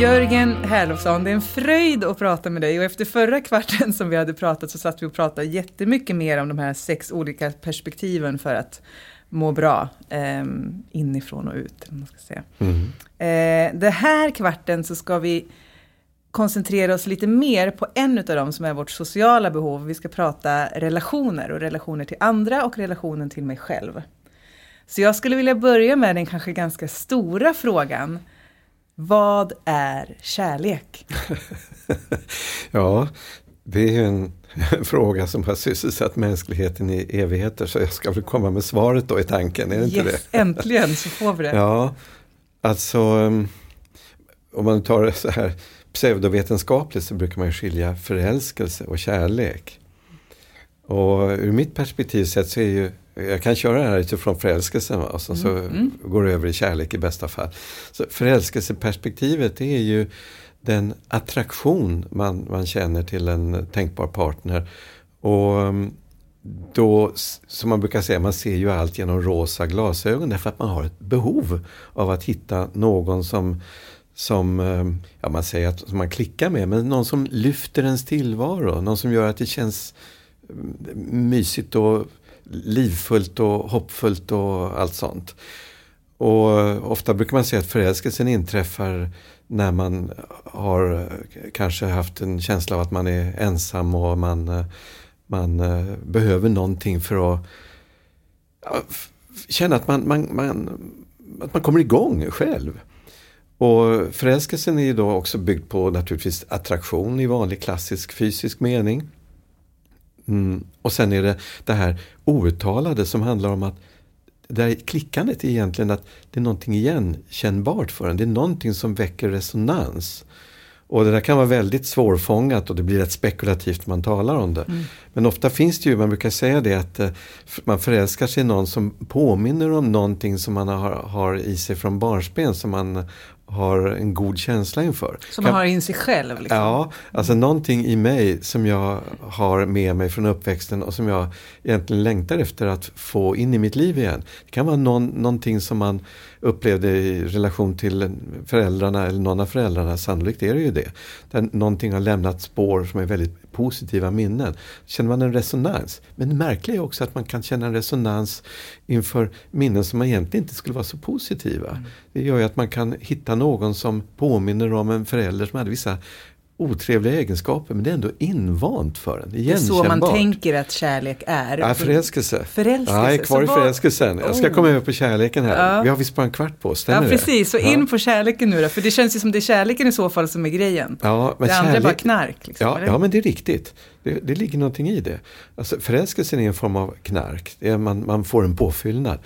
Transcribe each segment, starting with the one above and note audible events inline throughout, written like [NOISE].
Jörgen Herlofsson, det är en fröjd att prata med dig och efter förra kvarten som vi hade pratat så satt vi och pratade jättemycket mer om de här sex olika perspektiven för att må bra eh, inifrån och ut. Man ska säga. Mm. Eh, det här kvarten så ska vi koncentrera oss lite mer på en av dem som är vårt sociala behov. Vi ska prata relationer och relationer till andra och relationen till mig själv. Så jag skulle vilja börja med den kanske ganska stora frågan. Vad är kärlek? [LAUGHS] ja, det är en [LAUGHS] fråga som har sysselsatt mänskligheten i evigheter så jag ska väl komma med svaret då i tanken, är det inte yes, det? [LAUGHS] Äntligen så får vi det. Ja, alltså um, om man tar det så här pseudovetenskapligt så brukar man skilja förälskelse och kärlek. Och ur mitt perspektiv sett så är ju jag kan köra det här utifrån förälskelsen och så, mm. så mm. går det över i kärlek i bästa fall. Så förälskelseperspektivet är ju den attraktion man, man känner till en tänkbar partner. Och um, då, som man brukar säga, man ser ju allt genom rosa glasögon därför att man har ett behov av att hitta någon som som, um, ja man säger att man klickar med, men någon som lyfter ens tillvaro. Någon som gör att det känns mysigt och livfullt och hoppfullt och allt sånt. Och ofta brukar man säga att förälskelsen inträffar när man har kanske haft en känsla av att man är ensam och man, man eh, behöver någonting för att känna att man, man, man, att man kommer igång själv. Och förälskelsen är ju då också byggd på naturligtvis attraktion i vanlig klassisk fysisk mening. Mm. Och sen är det det här outtalade som handlar om att det här klickandet är egentligen att det är någonting igenkännbart för en. Det är någonting som väcker resonans. Och det där kan vara väldigt svårfångat och det blir rätt spekulativt man talar om det. Mm. Men ofta finns det ju, man brukar säga det att eh, man förälskar sig i någon som påminner om någonting som man har, har i sig från barnsben som man har en god känsla inför. Som man kan, har in sig själv? Liksom. Ja, alltså mm. någonting i mig som jag har med mig från uppväxten och som jag egentligen längtar efter att få in i mitt liv igen. Det kan vara någon, någonting som man upplevde i relation till föräldrarna eller någon av föräldrarna, sannolikt är det ju det. Där någonting har lämnat spår som är väldigt positiva minnen. Känner man en resonans. Men det märkliga är också att man kan känna en resonans inför minnen som egentligen inte skulle vara så positiva. Mm. Det gör ju att man kan hitta någon som påminner om en förälder som hade vissa otrevliga egenskaper men det är ändå invant för en. Det är så man tänker att kärlek är. Ja, förälskelse. förälskelse. Ja, jag är kvar så i förälskelsen. Jag ska oh. komma över på kärleken här. Ja. Vi har visst bara en kvart på oss, Ja, precis. Så in på kärleken nu då. För det känns ju som det är kärleken i så fall som är grejen. Ja, men det kärlek... andra är bara knark. Liksom, ja, ja, men det är riktigt. Det, det ligger någonting i det. Alltså, förälskelsen är en form av knark. Man, man får en påfyllnad.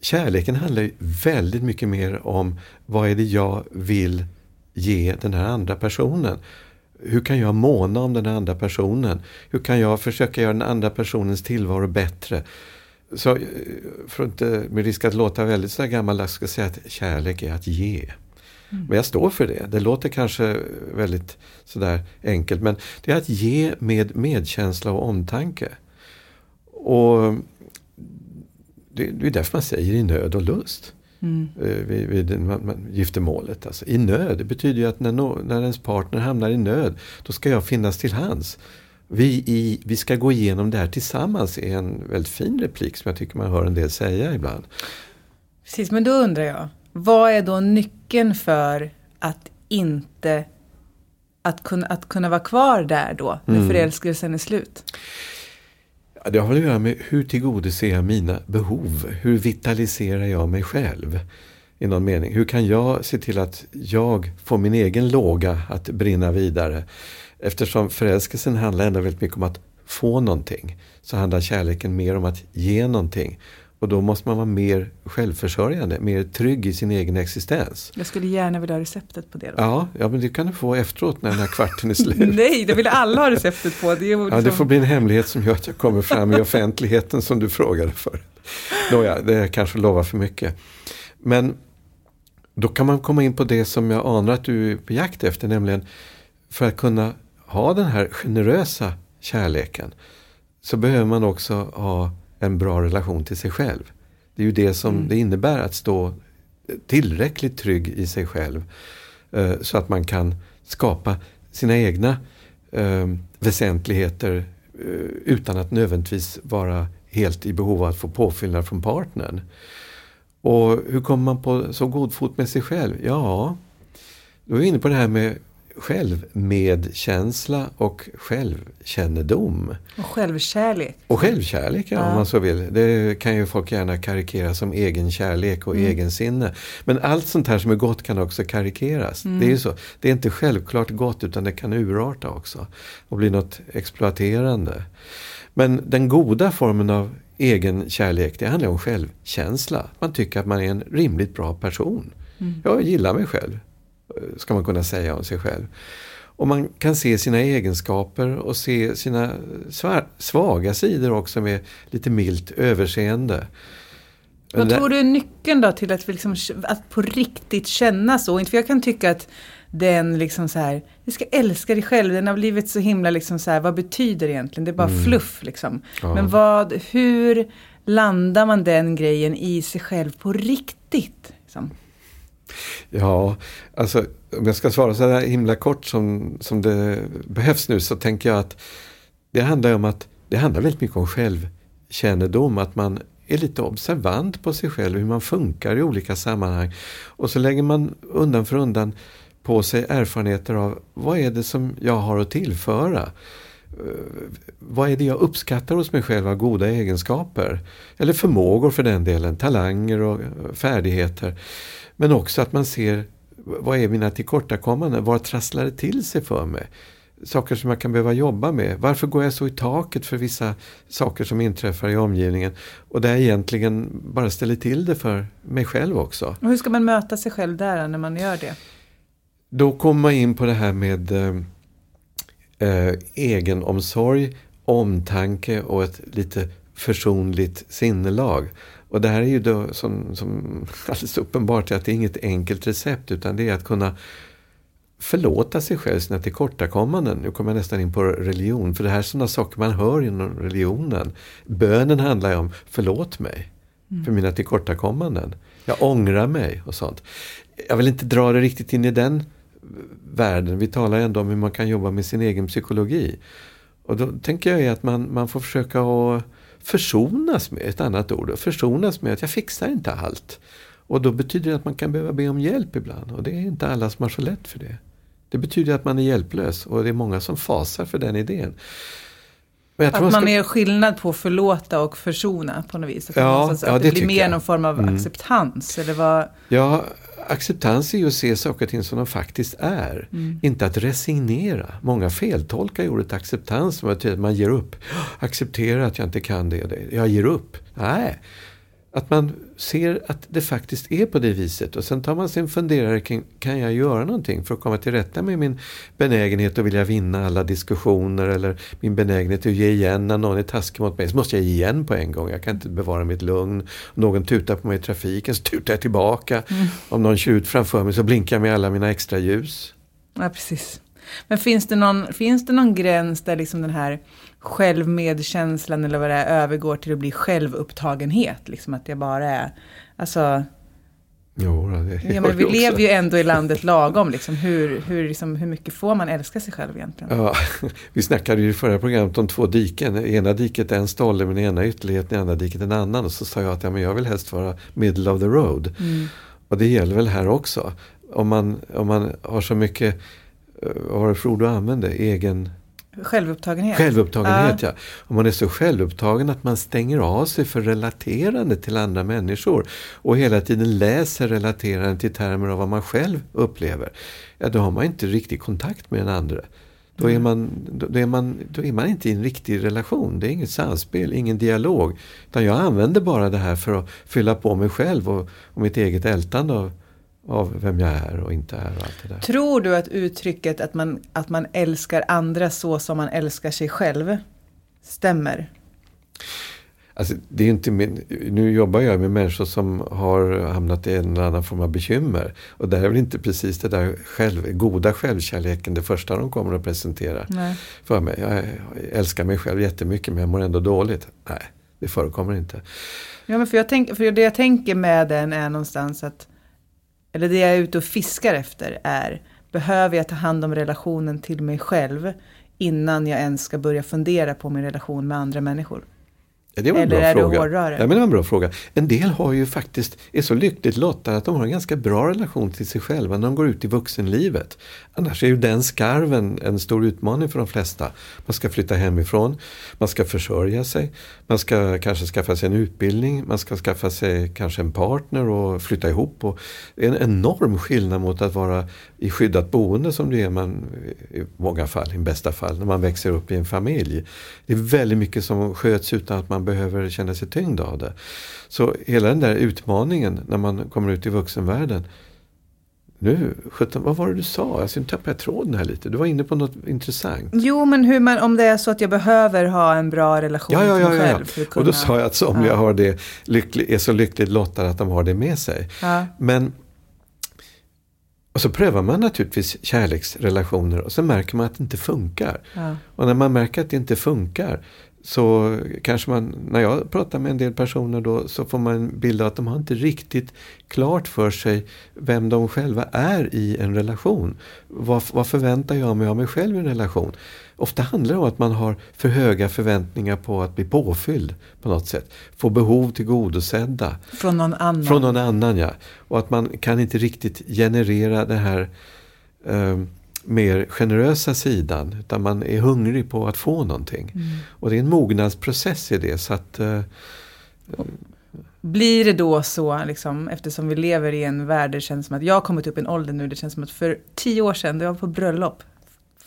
Kärleken handlar ju väldigt mycket mer om vad är det jag vill ge den här andra personen hur kan jag måna om den andra personen? Hur kan jag försöka göra den andra personens tillvaro bättre? Så eh, för att inte med risk att låta väldigt så gammaldags ska jag säga att kärlek är att ge. Mm. Men jag står för det. Det låter kanske väldigt sådär enkelt men det är att ge med medkänsla och omtanke. Och det, det är därför man säger i nöd och lust. Mm. Vid, vid giftermålet. Alltså, I nöd, det betyder ju att när, no, när ens partner hamnar i nöd, då ska jag finnas till hands. Vi, i, vi ska gå igenom det här tillsammans är en väldigt fin replik som jag tycker man hör en del säga ibland. Precis, men då undrar jag, vad är då nyckeln för att inte att kunna, att kunna vara kvar där då, när mm. förälskelsen är slut? Det har att göra med hur tillgodoser jag mina behov? Hur vitaliserar jag mig själv? I någon mening. Hur kan jag se till att jag får min egen låga att brinna vidare? Eftersom förälskelsen handlar ändå väldigt mycket om att få någonting. Så handlar kärleken mer om att ge någonting. Och då måste man vara mer självförsörjande, mer trygg i sin egen existens. Jag skulle gärna vilja ha receptet på det. Då. Ja, ja, men det kan du få efteråt när den här kvarten är [LAUGHS] slut. Nej, det vill alla ha receptet på. Det, är liksom... ja, det får bli en hemlighet som gör att jag kommer fram i offentligheten som du frågade för. Nåja, det kanske lovar för mycket. Men då kan man komma in på det som jag anar att du är på jakt efter, nämligen för att kunna ha den här generösa kärleken så behöver man också ha en bra relation till sig själv. Det är ju det som mm. det innebär att stå tillräckligt trygg i sig själv. Eh, så att man kan skapa sina egna eh, väsentligheter eh, utan att nödvändigtvis vara helt i behov av att få påfyllnad från partnern. Och hur kommer man på så god fot med sig själv? Ja, då är vi inne på det här med självmedkänsla och självkännedom. Och självkärlek. Och självkärlek, ja, ja, om man så vill. Det kan ju folk gärna karikera som egen kärlek och mm. egensinne. Men allt sånt här som är gott kan också karikeras. Mm. Det är ju så. Det är inte självklart gott utan det kan urarta också. Och bli något exploaterande. Men den goda formen av egen kärlek, det handlar om självkänsla. Man tycker att man är en rimligt bra person. Mm. Jag gillar mig själv ska man kunna säga om sig själv. Och man kan se sina egenskaper och se sina svaga sidor också med lite milt överseende. Vad tror du är nyckeln då till att, liksom, att på riktigt känna så? För jag kan tycka att den liksom så här, du ska älska dig själv, den har blivit så himla liksom så här, vad betyder det egentligen? Det är bara mm. fluff liksom. Ja. Men vad, hur landar man den grejen i sig själv på riktigt? Liksom? Ja, alltså om jag ska svara så här himla kort som, som det behövs nu så tänker jag att det handlar om att det handlar väldigt mycket om självkännedom, att man är lite observant på sig själv, hur man funkar i olika sammanhang. Och så lägger man undan för undan på sig erfarenheter av vad är det som jag har att tillföra? Vad är det jag uppskattar hos mig själv av goda egenskaper? Eller förmågor för den delen, talanger och färdigheter. Men också att man ser vad är mina tillkortakommanden? Var trasslar det till sig för mig? Saker som jag kan behöva jobba med. Varför går jag så i taket för vissa saker som inträffar i omgivningen? Och där jag egentligen bara ställer till det för mig själv också. Och hur ska man möta sig själv där när man gör det? Då kommer man in på det här med eh, eh, egenomsorg, omtanke och ett lite försonligt sinnelag. Och det här är ju då som, som [LAUGHS] alldeles uppenbart att det är inget enkelt recept utan det är att kunna förlåta sig själv sina tillkortakommanden. Nu kommer jag nästan in på religion, för det här är sådana saker man hör inom religionen. Bönen handlar ju om förlåt mig mm. för mina tillkortakommanden. Jag ångrar mig och sånt. Jag vill inte dra det riktigt in i den världen. Vi talar ändå om hur man kan jobba med sin egen psykologi. Och då tänker jag att man, man får försöka att försonas med, ett annat ord, försonas med att jag fixar inte allt. Och då betyder det att man kan behöva be om hjälp ibland och det är inte alla som har så lätt för det. Det betyder att man är hjälplös och det är många som fasar för den idén. att man, ska... är skillnad på förlåta och försona på något vis? Att ja, man, ja, det, det blir mer jag. någon form av mm. acceptans? Eller vad... Ja, acceptans är ju att se saker och ting som de faktiskt är. Mm. Inte att resignera. Många feltolkar ordet acceptans som att man ger upp. Acceptera att jag inte kan det och det. Jag ger upp. Nej. Att man ser att det faktiskt är på det viset och sen tar man sig en funderare kring, kan jag göra någonting för att komma till rätta med min benägenhet att vilja vinna alla diskussioner eller min benägenhet att ge igen när någon är taskig mot mig. Så måste jag ge igen på en gång. Jag kan inte bevara mitt lugn. Om någon tutar på mig i trafiken så tutar jag tillbaka. Mm. Om någon kör ut framför mig så blinkar jag med alla mina extra ljus. Ja, precis. Men finns det någon, finns det någon gräns där liksom den här självmedkänslan eller vad det är övergår till att bli självupptagenhet? Liksom att jag bara är, alltså Jo, det ja, men vi lever ju ändå i landet lagom. Liksom. Hur, hur, liksom, hur mycket får man älska sig själv egentligen? Ja, [LAUGHS] vi snackade ju i förra programmet om två diken. ena diket är en stolle, men ena ytterligheten, i andra diket en annan. Och så sa jag att ja, men jag vill helst vara middle of the road. Mm. Och det gäller väl här också. Om man, om man har så mycket vad var det du använde? Egen... Självupptagenhet. Självupptagenhet, ja. ja. Om man är så självupptagen att man stänger av sig för relaterande till andra människor och hela tiden läser relaterande till termer av vad man själv upplever. Ja, då har man inte riktig kontakt med den andra. Då är, man, då, är man, då är man inte i en riktig relation. Det är inget samspel, ingen dialog. Utan jag använder bara det här för att fylla på mig själv och, och mitt eget ältande av av vem jag är och inte är och allt det där. Tror du att uttrycket att man, att man älskar andra så som man älskar sig själv stämmer? Alltså, det är inte min, nu jobbar jag med människor som har hamnat i en eller annan form av bekymmer. Och där är väl inte precis det där själv, goda självkärleken det första de kommer att presentera Nej. för mig. Jag älskar mig själv jättemycket men jag mår ändå dåligt. Nej, det förekommer inte. Ja, men för, jag tänk, för det jag tänker med den är någonstans att eller det jag är ute och fiskar efter är behöver jag ta hand om relationen till mig själv innan jag ens ska börja fundera på min relation med andra människor? Det var en Eller bra är fråga. Ja, men det var en bra fråga. En del har ju faktiskt, är så lyckligt lottade att de har en ganska bra relation till sig själva när de går ut i vuxenlivet. Annars är ju den skarven en stor utmaning för de flesta. Man ska flytta hemifrån, man ska försörja sig, man ska kanske skaffa sig en utbildning, man ska skaffa sig kanske en partner och flytta ihop. Och det är en enorm skillnad mot att vara i skyddat boende som det är man i många fall, i bästa fall, när man växer upp i en familj. Det är väldigt mycket som sköts utan att man behöver känna sig tyngd av det. Så hela den där utmaningen när man kommer ut i vuxenvärlden. Nu, sjutton, vad var det du sa? Alltså, nu tappade jag tråden här lite. Du var inne på något intressant. Jo, men hur man, om det är så att jag behöver ha en bra relation Ja, ja, till mig ja. själv. Kunna, Och då sa jag att somliga Ja. har det, lycklig, är så lyckligt lottade att de har det med sig. Men och så prövar man naturligtvis kärleksrelationer och så märker man att det inte funkar. Ja. Och när man märker att det inte funkar så kanske man, när jag pratar med en del personer då, så får man en bild av att de har inte riktigt klart för sig vem de själva är i en relation. Vad, vad förväntar jag mig av mig själv i en relation? Ofta handlar det om att man har för höga förväntningar på att bli påfylld på något sätt. Få behov tillgodosedda. Från någon annan. Från någon annan ja. Och att man kan inte riktigt generera det här eh, mer generösa sidan. Utan man är hungrig på att få någonting. Mm. Och det är en mognadsprocess i det. Så att, eh, Blir det då så, liksom, eftersom vi lever i en värld där det känns som att jag har kommit upp i en ålder nu, det känns som att för tio år sedan, då jag var på bröllop,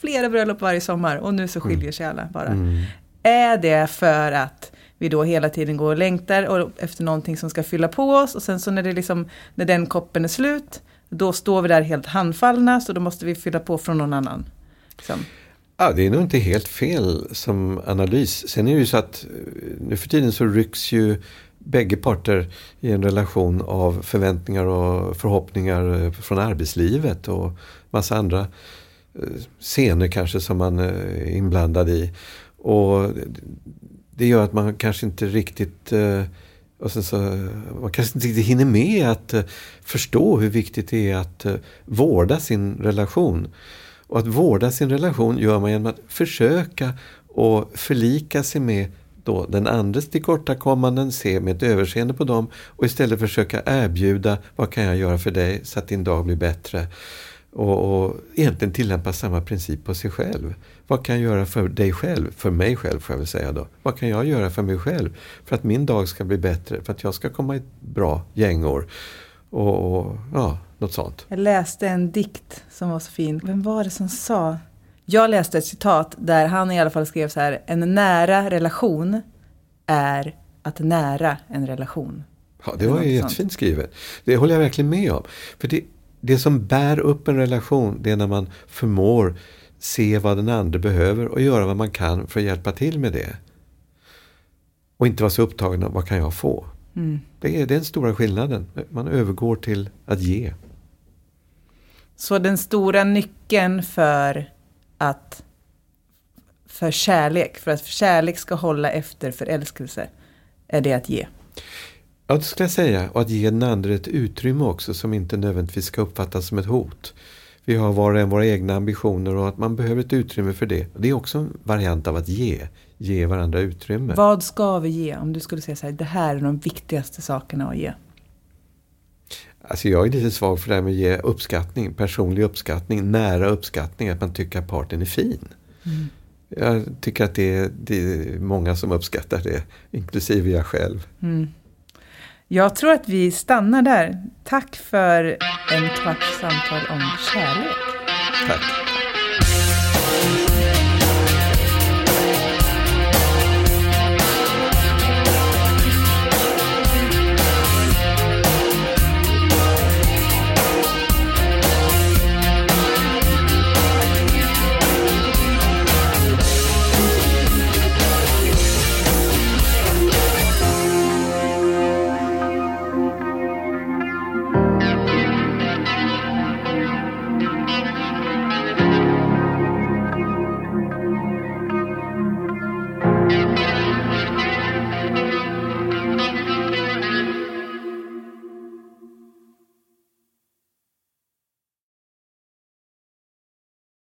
flera bröllop varje sommar och nu så skiljer sig alla bara. mm, Är det för att vi då hela tiden går och längtar och efter någonting som ska fylla på oss och sen så när, det liksom, när den koppen är slut, då står vi där helt handfallna så då måste vi fylla på från någon annan. Liksom. Ja, det är nog inte helt fel som analys. Sen är det ju så att eh, nu för tiden så rycks ju bägge parter i en relation av förväntningar och förhoppningar eh, från arbetslivet och massa andra eh, scener kanske som man är inblandad i. Och det gör att man kanske inte riktigt eh, och sen så, man kanske inte riktigt hinner med att eh, förstå hur viktigt det är att eh, vårda sin relation. Och att vårda sin relation gör man genom att försöka och förlika sig med då den andres tillkortakommanden, se med ett överseende på dem och istället försöka erbjuda vad kan jag göra för dig så att din dag blir bättre. Och, och egentligen tillämpa samma princip på sig själv. Vad kan jag göra för dig själv? För mig själv får jag väl säga då. Vad kan jag göra för mig själv? För att min dag ska bli bättre, för att jag ska komma i ett bra gängår. Och, och ja, något sånt. Jag läste en dikt som var så fin. Vem var det som sa? Jag läste ett citat där han i alla fall skrev så här. En nära relation är att nära en relation. Ja, det var ju jättefint skrivet. Det håller jag verkligen med om. För det, det som bär upp en relation, det är när man förmår se vad den andra behöver och göra vad man kan för att hjälpa till med det. Och inte vara så upptagen av vad kan jag få. Mm. Det är den stora skillnaden. Man övergår till att ge. Så den stora nyckeln för att för kärlek, för att kärlek ska hålla efter förälskelse, är det att ge. Ja, det skulle jag säga. Och att ge den andra ett utrymme också som inte nödvändigtvis ska uppfattas som ett hot. Vi har var och en våra egna ambitioner och att man behöver ett utrymme för det. Det är också en variant av att ge. Ge varandra utrymme. Vad ska vi ge? Om du skulle säga så här, det här är de viktigaste sakerna att ge. Alltså jag är lite svag för det här med att ge uppskattning, personlig uppskattning, nära uppskattning, att man tycker att partnern är fin. Mm. Jag tycker att det är, det är många som uppskattar det, inklusive jag själv. Mm. Jag tror att vi stannar där. Tack för en kvarts samtal om kärlek. Tack.